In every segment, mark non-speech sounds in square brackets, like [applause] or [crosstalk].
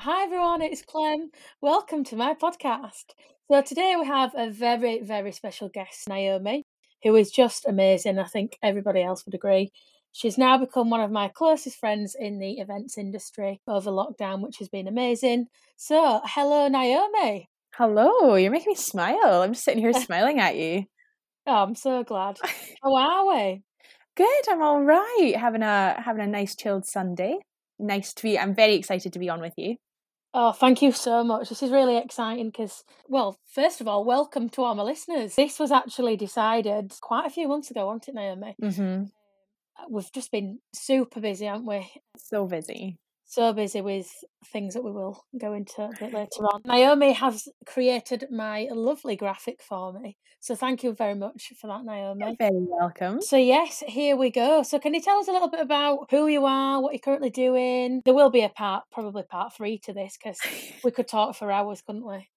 Hi everyone, it's Clem. Welcome to my podcast. So today we have a very, very special guest, Naomi, who is just amazing. I think everybody else would agree. She's now become one of my closest friends in the events industry over lockdown, which has been amazing. So, hello, Naomi. Hello, you're making me smile. I'm just sitting here [laughs] smiling at you. Oh, I'm so glad. [laughs] How are we? Good, I'm all right. Having a having a nice chilled Sunday. Nice to be I'm very excited to be on with you. Oh, thank you so much. This is really exciting because, well, first of all, welcome to all my listeners. This was actually decided quite a few months ago, wasn't it, Naomi? Mm-hmm. We've just been super busy, haven't we? So busy. So busy with things that we will go into a bit later on. Naomi has created my lovely graphic for me. So thank you very much for that, Naomi. You're very welcome. So, yes, here we go. So, can you tell us a little bit about who you are, what you're currently doing? There will be a part, probably part three to this, because we could talk for hours, couldn't we?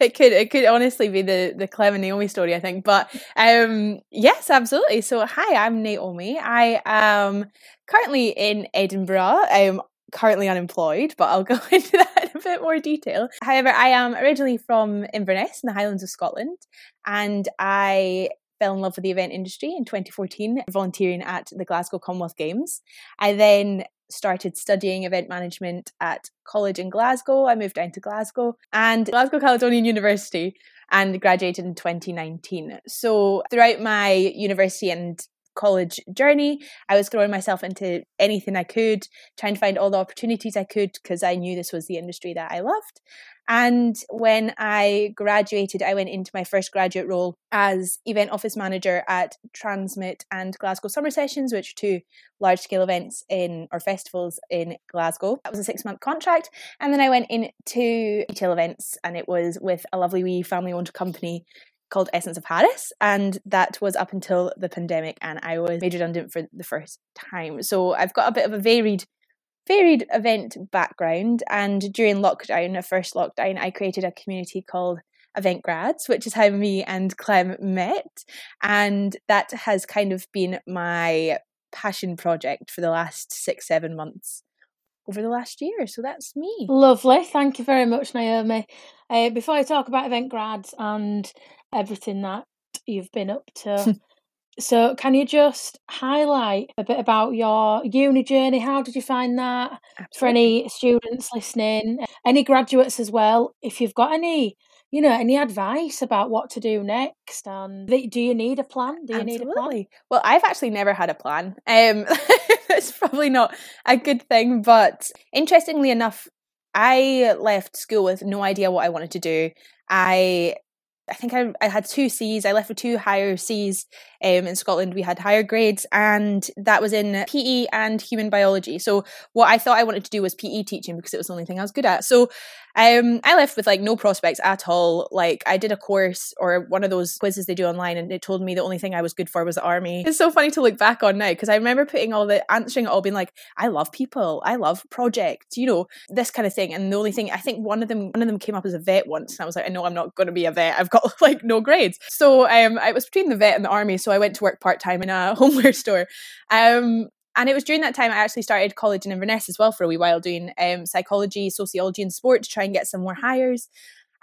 It could it could honestly be the the Clem and Naomi story, I think. But um yes, absolutely. So hi, I'm Naomi. I am currently in Edinburgh. I'm currently unemployed, but I'll [laughs] go into that in a bit more detail. However, I am originally from Inverness in the Highlands of Scotland, and I fell in love with the event industry in 2014, volunteering at the Glasgow Commonwealth Games. I then started studying event management at college in Glasgow. I moved down to Glasgow and Glasgow Caledonian University and graduated in 2019. So throughout my university and college journey. I was throwing myself into anything I could, trying to find all the opportunities I could because I knew this was the industry that I loved. And when I graduated, I went into my first graduate role as event office manager at TRNSMT and Glasgow Summer Sessions, which are two large scale events in or festivals in Glasgow. That was a six month contract. And then I went into retail events and it was with a lovely wee family owned company called Essence of Paris, and that was up until the pandemic, and I was made redundant for the first time. So I've got a bit of a varied varied event background and during lockdown the first lockdown i created a community called event grads which is how me and clem met and that has kind of been my passion project for the last six seven months over the last year so that's me lovely thank you very much naomi uh, before i talk about event grads and everything that you've been up to. [laughs] so, can you just highlight a bit about your uni journey? How did you find that? Absolutely. For any students listening, any graduates as well, if you've got any you know, any advice about what to do next? And do you need a plan? Do you Absolutely. need a plan? Well, I've actually never had a plan. Um, [laughs] it's probably not a good thing, but interestingly enough, I left school with no idea what I wanted to do. I I think I, I had two C's. I left with two higher C's um, in Scotland. We had higher grades, and that was in PE and human biology. So, what I thought I wanted to do was PE teaching because it was the only thing I was good at. So, um, I left with like no prospects at all. Like, I did a course or one of those quizzes they do online, and it told me the only thing I was good for was the army. It's so funny to look back on now because I remember putting all the answering it all being like, I love people, I love projects, you know, this kind of thing. And the only thing I think one of them, one of them came up as a vet once, and I was like, I know I'm not going to be a vet. I've got [laughs] like no grades. So um, I was between the vet and the army, so I went to work part time in a [laughs] homeware store. Um, and it was during that time I actually started college in Inverness as well for a wee while, doing um, psychology, sociology, and sport to try and get some more hires.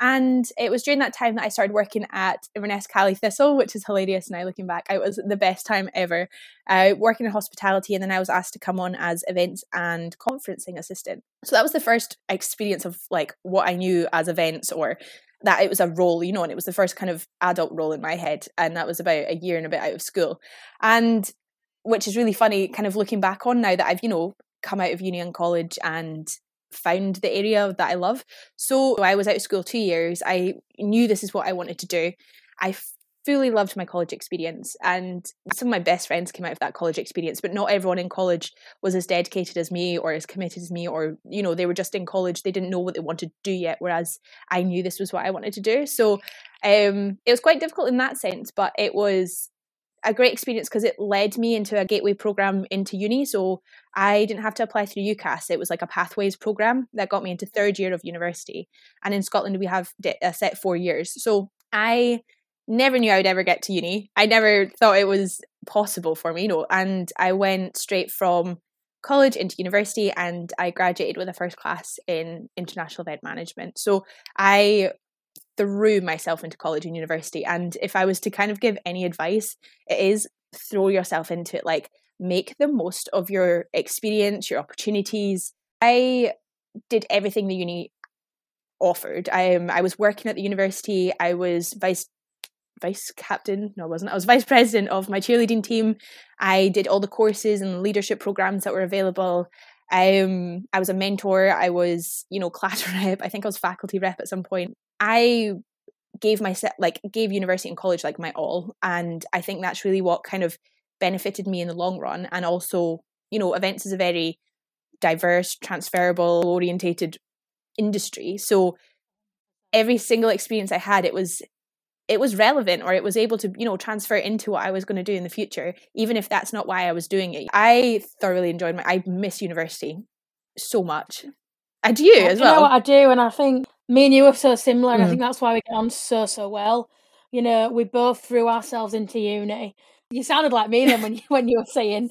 And it was during that time that I started working at Inverness Caley Thistle, which is hilarious now looking back. It was the best time ever. Uh, working in hospitality, and then I was asked to come on as events and conferencing assistant. So that was the first experience of like what I knew as events or that it was a role, you know, and it was the first kind of adult role in my head. And that was about a year and a bit out of school. And which is really funny, kind of looking back on now that I've, you know, come out of uni and college and found the area that I love. So I was out of school two years. I knew this is what I wanted to do. I fully loved my college experience and some of my best friends came out of that college experience but not everyone in college was as dedicated as me or as committed as me or you know they were just in college they didn't know what they wanted to do yet whereas i knew this was what i wanted to do so um, it was quite difficult in that sense but it was a great experience because it led me into a gateway program into uni. So I didn't have to apply through UCAS. It was like a pathways program that got me into third year of university. And in Scotland, we have a uh, set four years. So I never knew I would ever get to uni. I never thought it was possible for me, you know. And I went straight from college into university and I graduated with a first class in international event management. So I threw myself into college and university. And if I was to kind of give any advice, it is throw yourself into it. Like make the most of your experience, your opportunities. I did everything the uni offered. I um, I was working at the university. I was vice vice captain. No, I wasn't. I was vice president of my cheerleading team. I did all the courses and leadership programs that were available. Um, I was a mentor. I was, you know, class [laughs] rep. I think I was faculty rep at some point. I gave my like gave university and college like my all, and I think that's really what kind of benefited me in the long run. And also, you know, events is a very diverse, transferable, orientated industry. So every single experience I had, it was it was relevant or it was able to you know transfer into what i was going to do in the future even if that's not why i was doing it i thoroughly enjoyed my i miss university so much and you as well you know what i do and i think me and you are so similar and mm. i think that's why we get on so so well you know we both threw ourselves into uni you sounded like me then when you [laughs] when you were saying,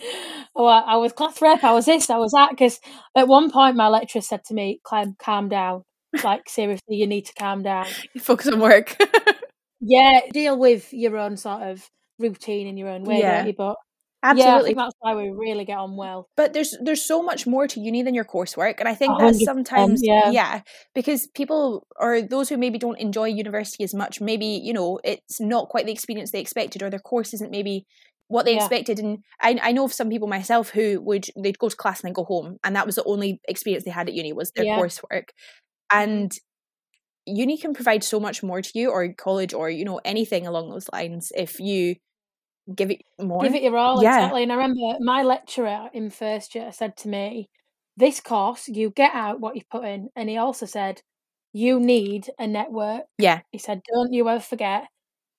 "Oh, I, I was class rep, I was this, I was that." Because at one point, my lecturer said to me, "Clem, calm down. Like seriously, you need to calm down. [laughs] Focus on work." [laughs] Yeah, deal with your own sort of routine in your own way, yeah. you? But Absolutely. Yeah, that's why we really get on well. But there's there's so much more to uni than your coursework, and I think that sometimes yeah. yeah, because people or those who maybe don't enjoy university as much, maybe you know it's not quite the experience they expected, or their course isn't maybe what they yeah. expected. And I I know of some people myself who would they'd go to class and then go home, and that was the only experience they had at uni was their yeah. coursework, and uni can provide so much more to you or college or you know anything along those lines if you give it more. Give it your all yeah. exactly and i remember my lecturer in first year said to me this course you get out what you put in and he also said you need a network. Yeah. He said don't you ever forget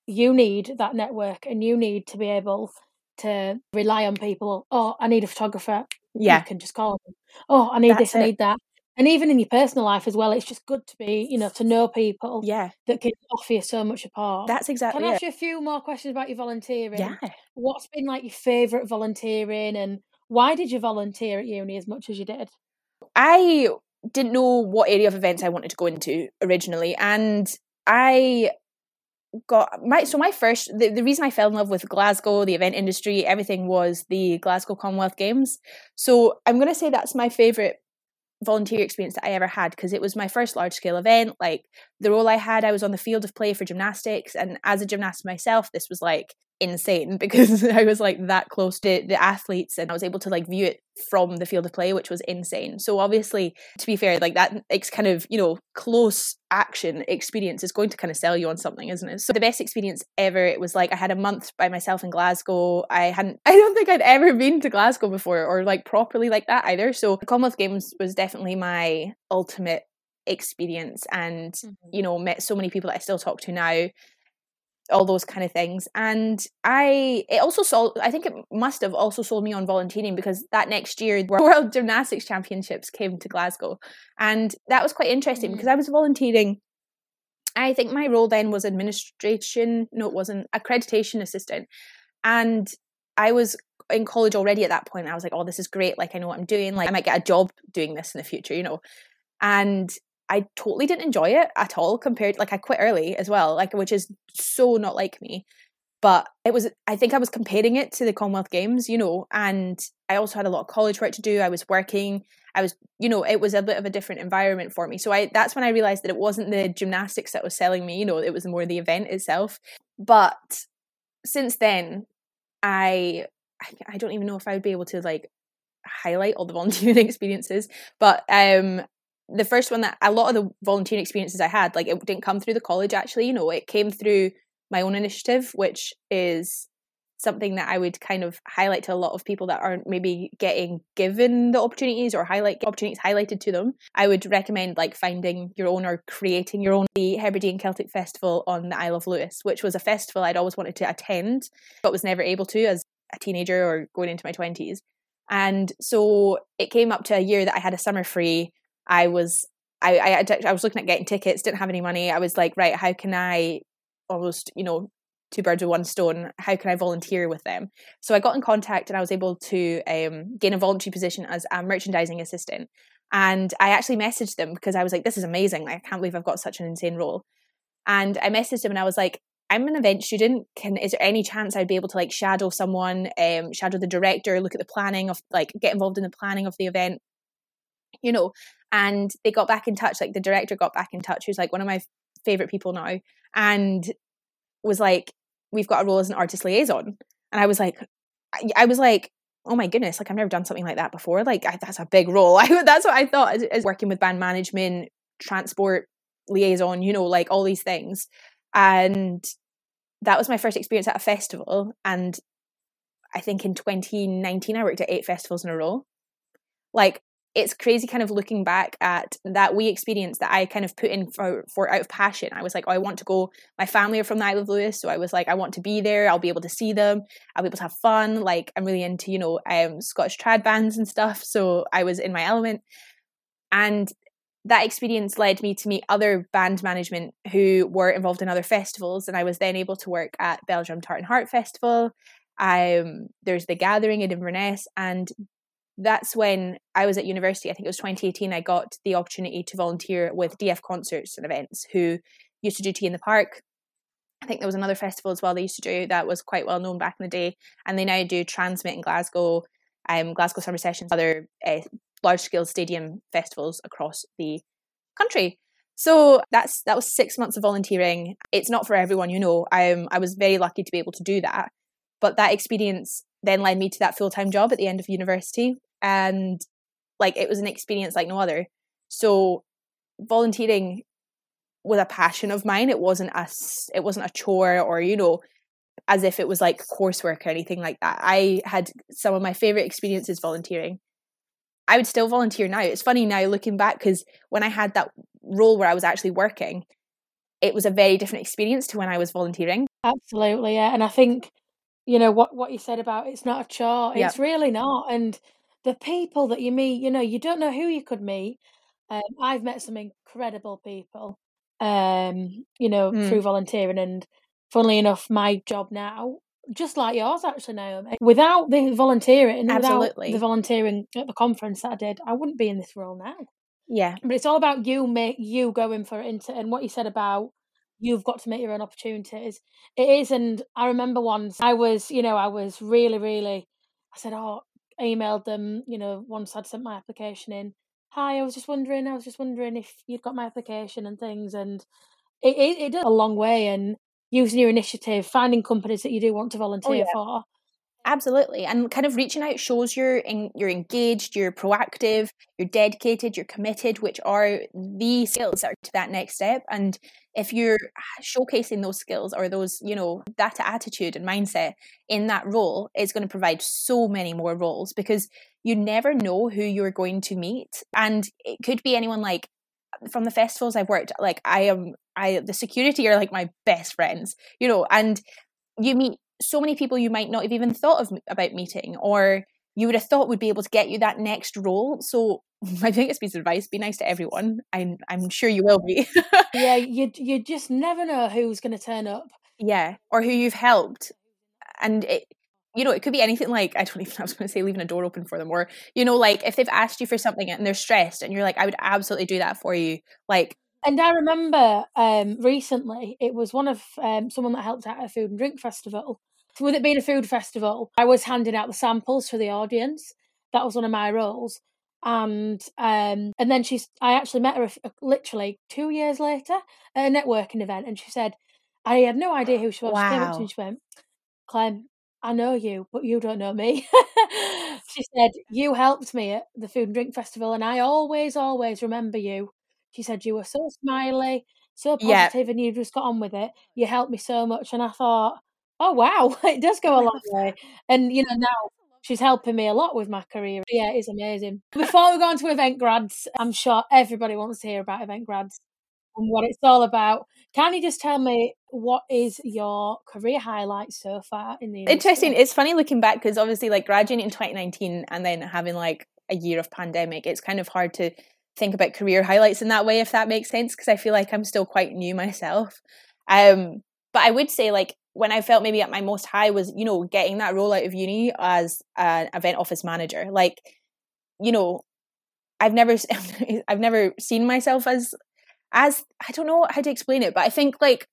you need that network and you need to be able to rely on people. Oh i need a photographer. Yeah. you can just call them oh i need That's this i need that and even in your personal life as well, it's just good to be, you know, to know people yeah. that can offer you so much apart. That's exactly Can I ask you a few more questions about your volunteering? Yeah. What's been like your favourite volunteering and why did you volunteer at uni as much as you did? I didn't know what area of events I wanted to go into originally. And I got my so my first the, the reason I fell in love with Glasgow, the event industry, everything was the Glasgow Commonwealth Games. So I'm gonna say that's my favourite volunteer experience that I ever had because it was my first large scale event. Like the role I had, I was on the field of play for gymnastics, and as a gymnast myself, this was like insane [laughs] because I was like that close to the athletes and I was able to like view it from the field of play, which was insane. So obviously, to be fair, like that it's kind of, you know, close action experience is going to kind of sell you on something, isn't it? So the best experience ever, it was like I had a month by myself in Glasgow. I hadn't [laughs] I don't think I'd ever been to Glasgow before or like properly like that either. So the Commonwealth Games was definitely my ultimate experience and mm-hmm. you know met so many people that I still talk to now all those kind of things. And i it also sold i think it must have also sold me on volunteering because that next year [laughs] world gymnastics championships came to glasgow. And that was quite interesting mm. because i was volunteering. I think my role then was administration no it wasn't accreditation assistant. And i was in college already at that point. I was like oh this is great. Like i know what i'm doing. Like i might get a job doing this in the future you know? And I totally didn't enjoy it at all compared like I quit early as well, like which is so not like me. But it was I think I was comparing it to the Commonwealth Games, you know, and I also had a lot of college work to do. I was working. I was, you know, it was a bit of a different environment for me. So I that's when I realized that it wasn't the gymnastics that was selling me, you know, it was more the event itself. But since then, I I don't even know if I would be able to like highlight all the [laughs] volunteering experiences, but um the first one that a lot of the volunteering experiences I had, like it didn't come through the college actually, you know, it came through my own initiative, which is something that I would kind of highlight to a lot of people that aren't maybe getting given the opportunities or highlight opportunities highlighted to them. I would recommend like finding your own or creating your own the Hebridean Celtic Festival on the Isle of Lewis, which was a festival I'd always wanted to attend but was never able to as a teenager or going into my 20s. And so it came up to a year that I had a summer free I was I, I I was looking at getting tickets, didn't have any money. I was like, right, how can I almost you know two birds with one stone. How can I volunteer with them? So I got in contact and I was able to um, gain a voluntary position as a merchandising assistant. And I actually messaged them because I was like, this is amazing. I can't believe I've got such an insane role. And I messaged them and I was like, I'm an event student. Can is there any chance I'd be able to like shadow someone, um, shadow the director, look at the planning of like get involved in the planning of the event, you know? And they got back in touch. Like the director got back in touch, who's like one of my favorite people now, and was like, "We've got a role as an artist liaison." And I was like, I, was like, oh my goodness, like I've never done something like that before. Like I, that's a big role. [laughs] I, that's what I thought as working with band management, transport liaison, you know, like all these things. And that was my first experience at a festival. And I think in 2019, I worked at eight festivals in a row. Like, it's crazy kind of looking back at that wee experience that I kind of put in for, for out of passion. I was like, oh, I want to go. My family are from the Isle of Lewis, so I was like, I want to be there. I'll be able to see them. I'll be able to have fun. Like, I'm really into, you know, um, Scottish trad bands and stuff. So I was in my element. And that experience led me to meet other band management who were involved in other festivals, and I was then able to work at Belladrum Tartan Heart Festival. Um, there's the Gathering in Inverness, and that's when I was at university. I think it was 2018. I got the opportunity to volunteer with DF Concerts and Events, who used to do T in the Park. I think there was another festival as well they used to do that was quite well known back in the day, and they now do TRNSMT in Glasgow, um, Glasgow Summer Sessions, other uh, large scale stadium festivals across the country. So that's that was six months of volunteering. It's not for everyone, you know. Um, I was very lucky to be able to do that, but that experience then led me to that full time job at the end of university, and like it was an experience like no other. So volunteering was a passion of mine. It wasn't a it wasn't a chore or you know as if it was like coursework or anything like that. I had some of my favorite experiences volunteering. I would still volunteer now. It's funny now looking back because when I had that role where I was actually working, it was a very different experience to when I was volunteering. Absolutely, yeah. And I think, you know, what what you said about it's not a chore. It's really not. And the people that you meet, you know, you don't know who you could meet. Um, I've met some incredible people, um, you know, mm. through volunteering. And funnily enough, my job now just like yours, actually, Naomi. Without the volunteering, Absolutely. without the volunteering at the conference that I did, I wouldn't be in this role now. Yeah, but it's all about you make you going for it, Into, and what you said about you've got to make your own opportunities. It is, and I remember once I was, you know, I was really, really. I said, "Oh," I emailed them. You know, once I'd sent my application in. Hi, I was just wondering. I was just wondering if you'd got my application and things, and it it, it does a long way. And using your initiative, finding companies that you do want to oh, volunteer oh, yeah. for. Absolutely, and kind of reaching out shows you're in, you're engaged, you're proactive, you're dedicated, you're committed, which are the skills that are to that next step. And if you're showcasing those skills or those, you know, that attitude and mindset in that role, it's going to provide so many more roles because you never know who you're going to meet, and it could be anyone like from the festivals I've worked, like I am, I the security are like my best friends, you know, and you meet so many people you might not have even thought of about meeting, or you would have thought would be able to get you that next role. So [laughs] my biggest piece of advice: be nice to everyone. I'm I'm sure you will be. [laughs] yeah, you you just never know who's going to turn up. Yeah, or who you've helped, and it you know, it could be anything like, I don't [laughs] even, I was going to say leaving a door open for them, or, you know, like if they've asked you for something and they're stressed and you're like, I would absolutely do that for you. Like, and I remember um, recently, it was one of um, someone that helped out at a food and drink festival. With it being a food festival, I was handing out the samples for the audience. That was one of my roles. And um, and then she's, I actually met her literally two years later at a networking event, and she said, I had no idea who she was. Wow. She came up to me and she went, Clem, I know you, but you don't know me. [laughs] she said, You helped me at the Food and Drink Festival, and I always, always remember you. She said, You were so smiley, so positive, yeah. and you just got on with it. You helped me so much. And I thought, Oh, wow, [laughs] it does go a long [laughs] way. And, you know, now she's helping me a lot with my career. Yeah, it's amazing. Before we go on to event grads, I'm sure everybody wants to hear about event grads and what it's all about. Can you just tell me what is your career highlight so far in the industry? Interesting. It's funny looking back because obviously, like graduating in 2019 and then having like a year of pandemic, it's kind of hard to think about career highlights in that way, if that makes sense. Because I feel like I'm still quite new myself. Um, but I would say like when I felt maybe at my most high was, you know, getting that role out of uni as an event office manager. Like, you know, I've never [laughs] I've never seen myself as as I don't know how to explain it, but I think like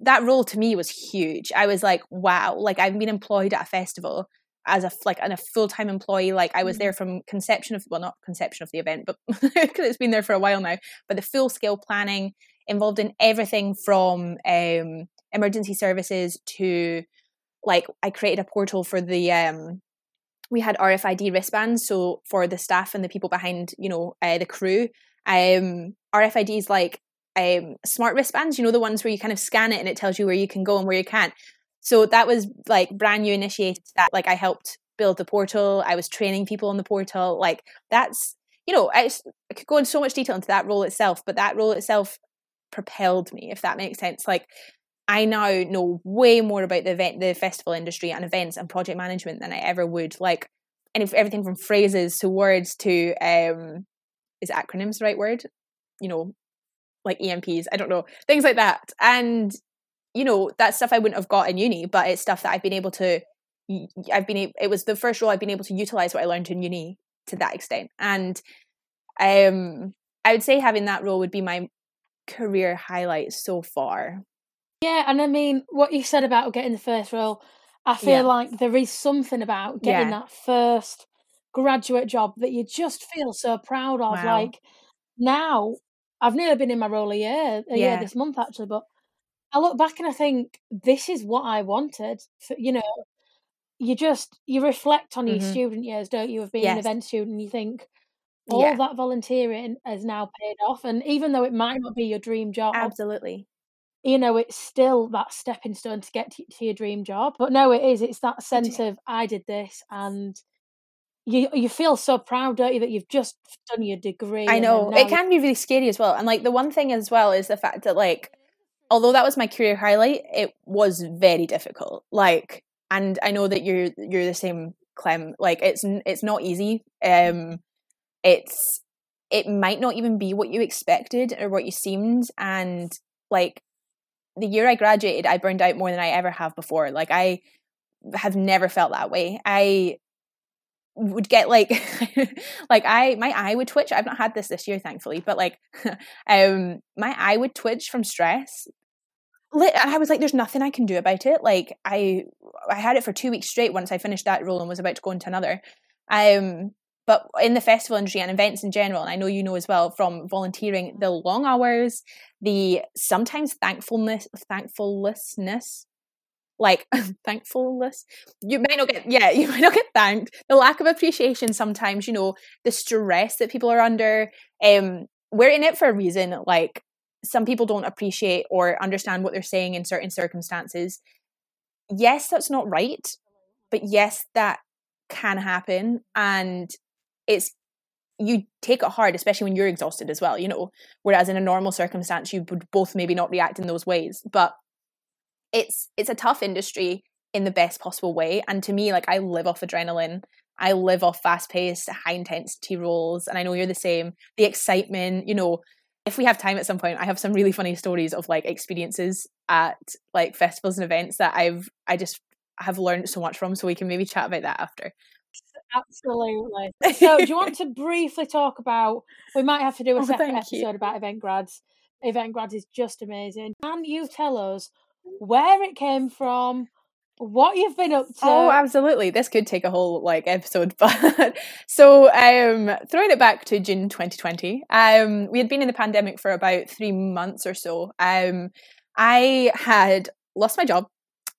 that role to me was huge. I was like, wow, like I've been employed at a festival as a like and a full-time employee like i was there mm-hmm. from conception of well not conception of the event but [laughs] because it's been there for a while now but the full scale planning involved in everything from um emergency services to like I created a portal for the um we had RFID wristbands so for the staff and the people behind you know uh, the crew um RFIDs like um smart wristbands you know the ones where you kind of scan it and it tells you where you can go and where you can't. So that was like brand new initiated that like I helped build the portal I was training people on the portal like that's you know I, I could go in so much detail into that role itself but that role itself propelled me if that makes sense. Like I now know way more about the event, the festival industry and events and project management than I ever would. Like, and everything from phrases to words to um, is acronyms the right word? You know, like EMPs. I don't know things like that. And you know, that stuff I wouldn't have got in uni, but it's stuff that I've been able to. I've been. It was the first role I've been able to utilize what I learned in uni to that extent, and um, I would say having that role would be my career highlight so far yeah, and I mean what you said about getting the first role, I feel yeah. like there is something about getting yeah. that first graduate job that you just feel so proud of. Wow. Like now, I've nearly been in my role a year, a yeah. year this month actually, but I look back and I think this is what I wanted. For, you know, you just you reflect on mm-hmm. your student years, don't you, of being yes. an event student? And you think all yeah. that volunteering has now paid off, and even though it might not be your dream job, absolutely, you know, it's still that stepping stone to get to, to your dream job. But no, it is. It's that sense of I did this, and you you feel so proud, don't you, that you've just done your degree. I know it can be really scary as well. And like the one thing as well is the fact that like, although that was my career highlight, it was very difficult. Like, and I know that you're you're the same, Clem. Like, it's it's not easy. Um, it's it might not even be what you expected or what you seemed, and like the year I graduated, I burned out more than I ever have before. Like I have never felt that way. I would get like [laughs] like I my eye would twitch. I've not had this this year thankfully, but like [laughs] um my eye would twitch from stress. I was like there's nothing I can do about it. Like I I had it for 2 weeks straight once I finished that role and was about to go into another. Um but in the festival industry and events in general, and I know you know as well from volunteering, the long hours, the sometimes thankfulness, thankfulness, like [laughs] thankfulness. You might not get, yeah, [laughs] you might not get thanked. The lack of appreciation sometimes, you know, the stress that people are under. Um, we're in it for a reason. Like some people don't appreciate or understand what they're saying in certain circumstances. Yes, that's not right, but yes, that can happen, and it's you take it hard, especially when you're exhausted as well, you know. Whereas in a normal circumstance, you would both maybe not react in those ways. But it's it's a tough industry in the best possible way. And to me, like I live off adrenaline. I live off fast paced, high intensity roles. And I know you're the same. The excitement, you know, if we have time at some point, I have some really funny stories of like experiences at like festivals and events that I've I just have learned so much from. So we can maybe chat about that after. Absolutely. So, do you want [laughs] to briefly talk about? We might have to do a oh, separate episode you. about event grads. Event grads is just amazing. Can you tell us where it came from? What you've been up to? Oh, absolutely. This could take a whole like episode, [laughs] but so um throwing it back to June 2020. Um we had been in the pandemic for about 3 months or so. Um I had lost my job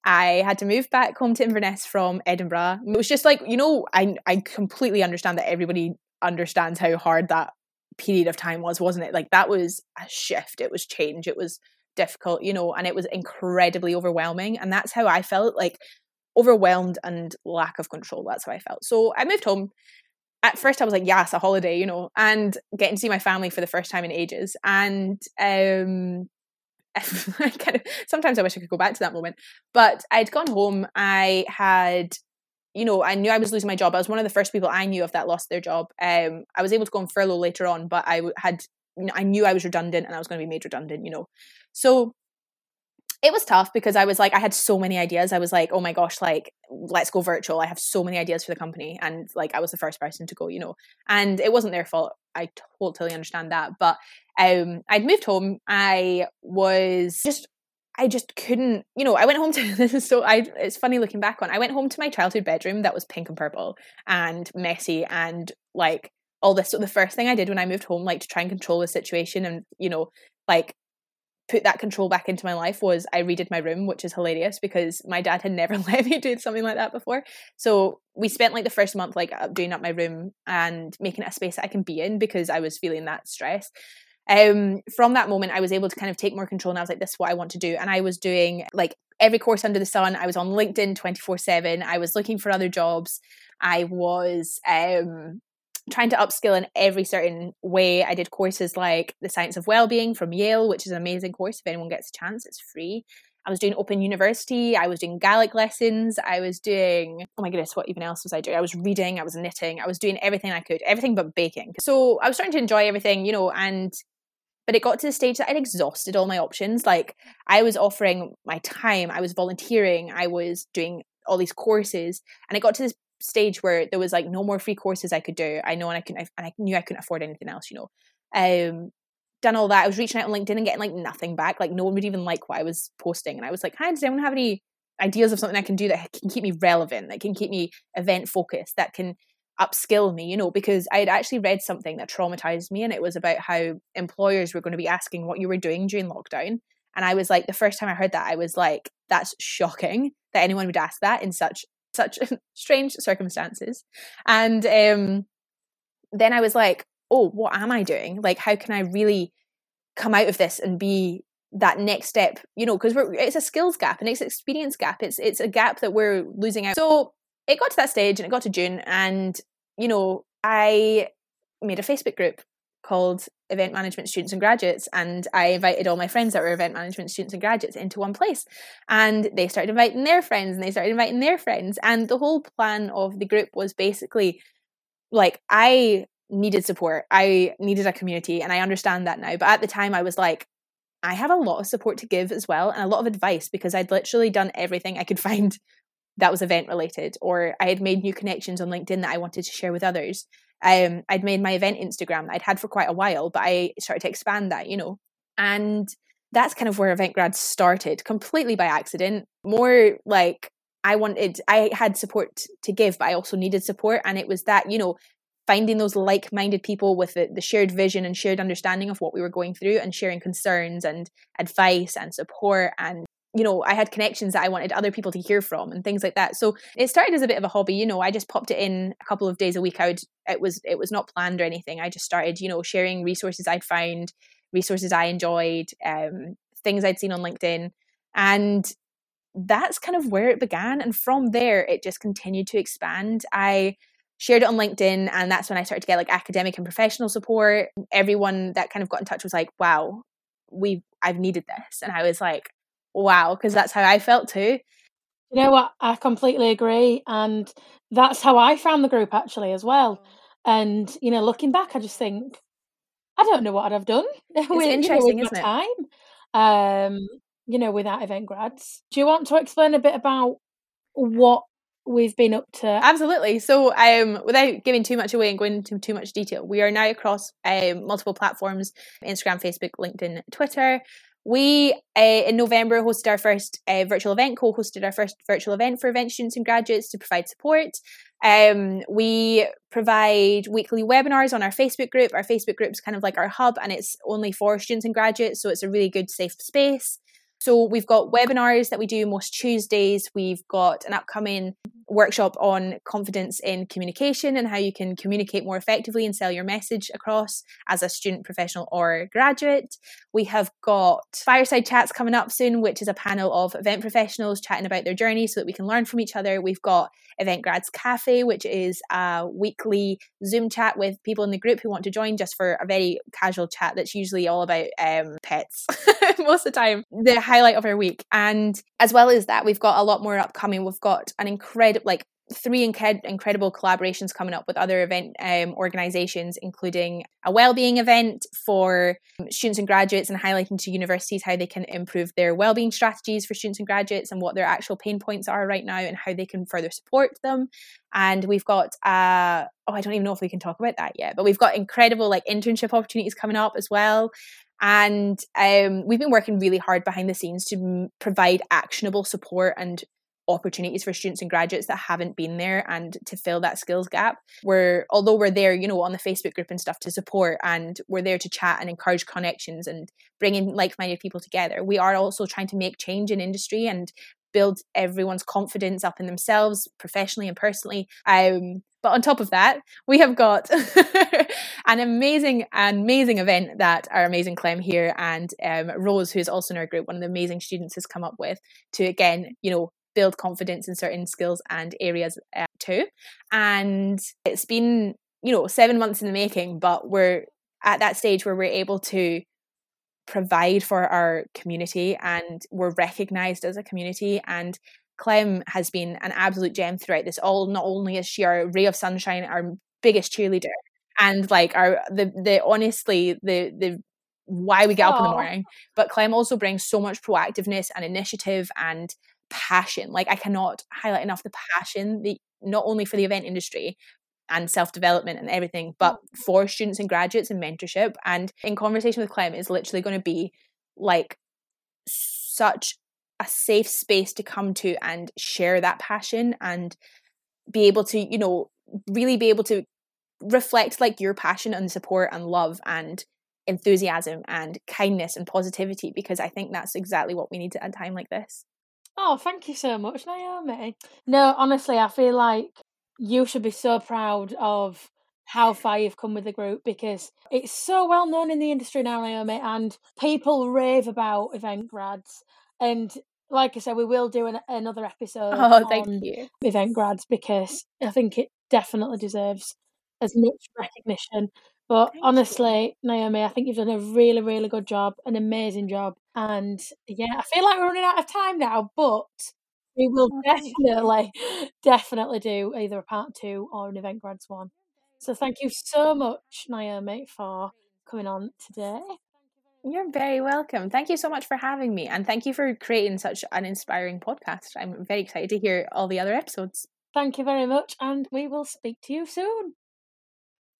I had to move back home to Inverness from Edinburgh. It was just like, you know, I I completely understand that everybody understands how hard that period of time was, wasn't it? Like that was a shift. It was change. It was difficult, you know, and it was incredibly overwhelming. And that's how I felt like overwhelmed and lack of control. That's how I felt. So I moved home. At first I was like, yes, a holiday, you know, and getting to see my family for the first time in ages. And um [laughs] kind of, sometimes I wish I could go back to that moment. But I'd gone home. I had, you know, I knew I was losing my job. I was one of the first people I knew of that lost their job. Um, I was able to go on furlough later on, but I had, I knew I was redundant and I was going to be made redundant. You know, so it was tough because I was like, I had so many ideas. I was like, oh my gosh, like, let's go virtual. I have so many ideas for the company. And like, I was the first person to go, you know, and it wasn't their fault. I totally understand that. But um, I'd moved home. I was just, I just couldn't, you know, I went home to [laughs] this is so I it's funny looking back on. I went home to my childhood bedroom that was pink and purple and messy and like all this. So the first thing I did when I moved home, like to try and control the situation and, you know, like put that control back into my life was I redid my room, which is hilarious because my dad had never [laughs] let me do something like that before. So we spent like the first month like doing up my room and making it a space that I can be in because I was feeling that stress. Um, from that moment, I was able to kind of take more control, and I was like, "This is what I want to do." And I was doing like every course under the sun. I was on LinkedIn twenty four seven. I was looking for other jobs. I was um trying to upskill in every certain way. I did courses like the Science of Wellbeing from Yale, which is an amazing course. If anyone gets a chance, it's free. I was doing Open University. I was doing Gaelic lessons. I was doing, oh my goodness, what even else was I doing? I was reading, I was knitting, I was doing everything I could, everything but baking. So I was starting to enjoy everything, you know, and but it got to the stage that I'd exhausted all my options. Like I was offering my time, I was volunteering, I was doing all these courses, and it got to this stage where there was like no more free courses I could do. I know, and I couldn't, and I knew I couldn't afford anything else. You know, um, done all that. I was reaching out on LinkedIn and getting like nothing back. Like no one would even like what I was posting, and I was like, "Hi, does anyone have any ideas of something I can do that can keep me relevant, that can keep me event focused, that can upskill me?" You know, because I had actually read something that traumatized me, and it was about how employers were going to be asking what you were doing during lockdown. And I was like, the first time I heard that, I was like, that's shocking that anyone would ask that in such such [laughs] strange circumstances. And um, then I was like, oh, what am I doing? Like, how can I really come out of this and be that next step? You know, because it's a skills gap and it's an experience gap. It's it's a gap that we're losing out. So it got to that stage and it got to June, and you know, I made a Facebook group called event management students and graduates and i invited all my friends that were event management students and graduates into one place. And they started inviting their friends and they started inviting their friends. And the whole plan of the group was basically like i needed support. I needed a community and i understand that now. But at the time i was like i have a lot of support to give as well and a lot of advice because i'd literally done everything i could [laughs] find that was event related or i had made new connections on linkedin that i wanted to share with others um, I'd made my event Instagram that I'd had for quite a while, but I started to expand that, you know. And that's kind of where Event Grad started, completely by accident. More like I wanted, I had support to give, but I also needed support. And it was that, you know, finding those like minded people with the, the shared vision and shared understanding of what we were going through and sharing concerns and advice and support and you know, I had connections that I wanted other people to hear from and things like that. So it started as a bit of a hobby, you know, I just popped it in a couple of days a week. I would it was it was not planned or anything. I just started, you know, sharing resources I'd found, resources I enjoyed, um, things I'd seen on LinkedIn. And that's kind of where it began. And from there it just continued to expand. I shared it on LinkedIn and that's when I started to get like academic and professional support. Everyone that kind of got in touch was like, wow, we I've needed this. And I was like, wow, because that's how I felt too. You know what? I completely agree. And that's how I found the group actually as well. Mm. And, you know, looking back, I just think, I don't know what I'd have done [laughs] it's with, interesting, you know, with time. Um, you know, without event grads. Do you want to explain a bit about what we've been up to? Absolutely. So, um, without giving too much away and going into too much detail, we are now across um, multiple platforms Instagram, Facebook, LinkedIn, Twitter. We, uh, in November, hosted our first uh, virtual event, co hosted our first virtual event for event students and graduates to provide support. Um, we provide weekly webinars on our Facebook group. Our Facebook group is kind of like our hub and it's only for students and graduates, so it's a really good, safe space. So we've got webinars that we do most Tuesdays. We've got an upcoming workshop on confidence in communication and how you can communicate more effectively and sell your message across as a student, professional, or graduate. We have got fireside chats coming up soon, which is a panel of event professionals chatting about their journey so that we can learn from each other. We've got Event Grads Cafe, which is a weekly Zoom chat with people in the group who want to join just for a very casual chat that's usually all about um, pets [laughs] most of the time, the highlight of our week. And as well as that, we've got a lot more upcoming. We've got an incredible, like three incred- incredible collaborations coming up with other event um, organizations, including a well-being event for students and graduates, and highlighting to universities how they can improve their well-being strategies for students and graduates, and what their actual pain points are right now, and how they can further support them. And we've got uh, oh, I don't even know if we can talk about that yet, but we've got incredible like internship opportunities coming up as well. And um, we've been working really hard behind the scenes to m- provide actionable support and opportunities for students and graduates that haven't been there and to fill that skills gap. We're although we're there you know on the facebook group and stuff to support and we're there to chat and encourage connections and bring in like-minded people together we are also trying to make change in industry and build everyone's confidence up in themselves professionally and personally. Um, but on top of that, we have got [laughs] an amazing, amazing event that our amazing Clem here and um, Rose, who's also in our group, one of the amazing students, has come up with to again, you know, build confidence in certain skills and areas uh, too. And it's been, you know, seven months in the making, but we're at that stage where we're able to provide for our community and we're recognized as a community and Clem has been an absolute gem throughout this all not only is she our ray of sunshine our biggest cheerleader and like our the the honestly the the why we get Aww. up in the morning but Clem also brings so much proactiveness and initiative and passion. Like I cannot highlight enough the passion the not only for the event industry and self development and everything, but mm. for students and graduates and mentorship. And in conversation with Clem is literally going to be like such a safe space to come to and share that passion and be able to, you know, really be able to reflect like your passion and support and love and enthusiasm and kindness and positivity because I think that's exactly what we need at a time like this. Oh, thank you so much, Naomi. No, honestly, I feel like you should be so proud of how far you've come with the group because it's so well known in the industry now, Naomi, and people rave about event grads. And like I said, we will do an, another episode. Oh, thank you. Event grads because I think it definitely deserves as much recognition but Thank honestly, you. Naomi, I think you've done a really, really good job, an amazing job. And yeah, I feel like we're running out of time now, but we will oh, definitely, [gasps] definitely do either a part two or an event grads one. So thank you so much, Naomi, for coming on today. You're very welcome. Thank you so much for having me. And thank you for creating such an inspiring podcast. I'm very excited to hear all the other episodes. Thank you very much. And we will speak to you soon.